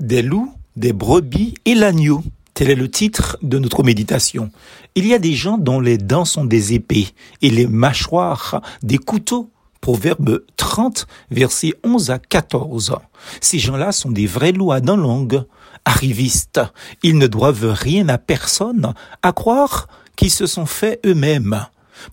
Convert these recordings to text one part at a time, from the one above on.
des loups, des brebis et l'agneau. Tel est le titre de notre méditation. Il y a des gens dont les dents sont des épées et les mâchoires des couteaux. Proverbe 30, versets 11 à 14. Ces gens-là sont des vrais loups à dents longues, arrivistes. Ils ne doivent rien à personne, à croire qu'ils se sont faits eux-mêmes.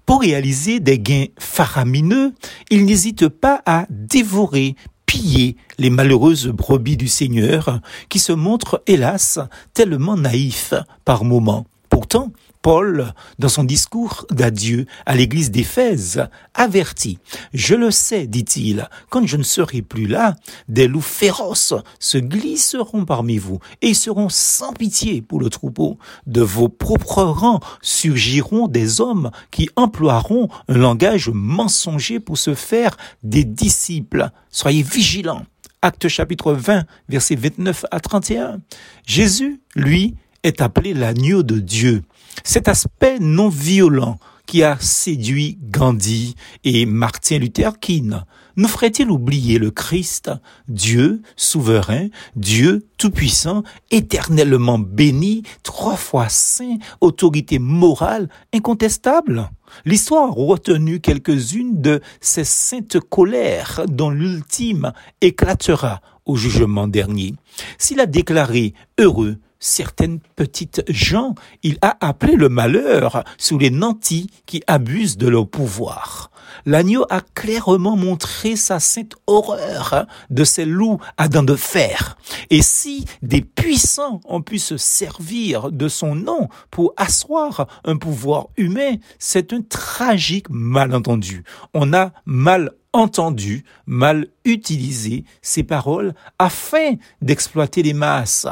Pour réaliser des gains faramineux, ils n'hésitent pas à dévorer, piller les malheureuses brebis du Seigneur qui se montrent, hélas, tellement naïfs par moments. Pourtant, Paul, dans son discours d'adieu à l'église d'Éphèse, avertit. Je le sais, dit-il, quand je ne serai plus là, des loups féroces se glisseront parmi vous et seront sans pitié pour le troupeau. De vos propres rangs surgiront des hommes qui emploieront un langage mensonger pour se faire des disciples. Soyez vigilants. Acte chapitre 20, versets 29 à 31. Jésus, lui, est appelé l'agneau de Dieu. Cet aspect non violent qui a séduit Gandhi et Martin Luther King nous ferait-il oublier le Christ, Dieu souverain, Dieu tout-puissant, éternellement béni, trois fois saint, autorité morale incontestable? L'histoire a retenu quelques-unes de ces saintes colères dont l'ultime éclatera au jugement dernier. S'il a déclaré heureux certaines petites gens, il a appelé le malheur sous les nantis qui abusent de leur pouvoir. L'agneau a clairement montré sa sainte horreur de ces loups à dents de fer. Et si des puissants ont pu se servir de son nom pour asseoir un pouvoir humain, c'est un tragique malentendu. On a mal entendu, mal utilisé ces paroles afin d'exploiter les masses.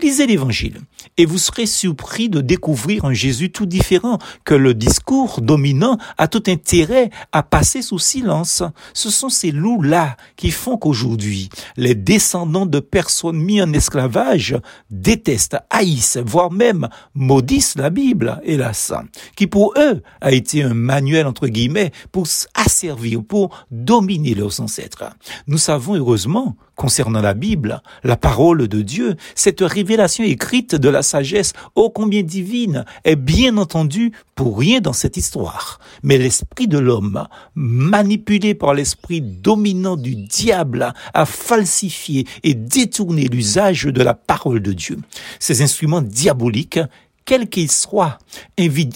Lisez l'Évangile et vous serez surpris de découvrir un Jésus tout différent que le discours dominant a tout intérêt à passer sous silence. Ce sont ces loups-là qui font qu'aujourd'hui, les descendants de personnes mises en esclavage détestent, haïssent, voire même maudissent la Bible, hélas, qui pour eux a été un manuel entre guillemets pour asservir, pour dominer leurs ancêtres. Nous savons heureusement concernant la Bible, la parole de Dieu, cette révélation écrite de la sagesse ô combien divine est bien entendu pour rien dans cette histoire. Mais l'esprit de l'homme, manipulé par l'esprit dominant du diable, a falsifié et détourné l'usage de la parole de Dieu. Ces instruments diaboliques, quels qu'ils soient,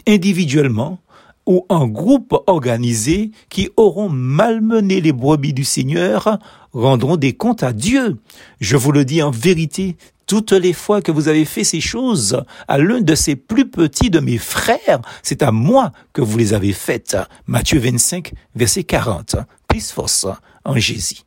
individuellement, ou en groupe organisé qui auront malmené les brebis du Seigneur rendront des comptes à Dieu. Je vous le dis en vérité, toutes les fois que vous avez fait ces choses à l'un de ces plus petits de mes frères, c'est à moi que vous les avez faites. Matthieu 25, verset 40. Plus force en Jésus.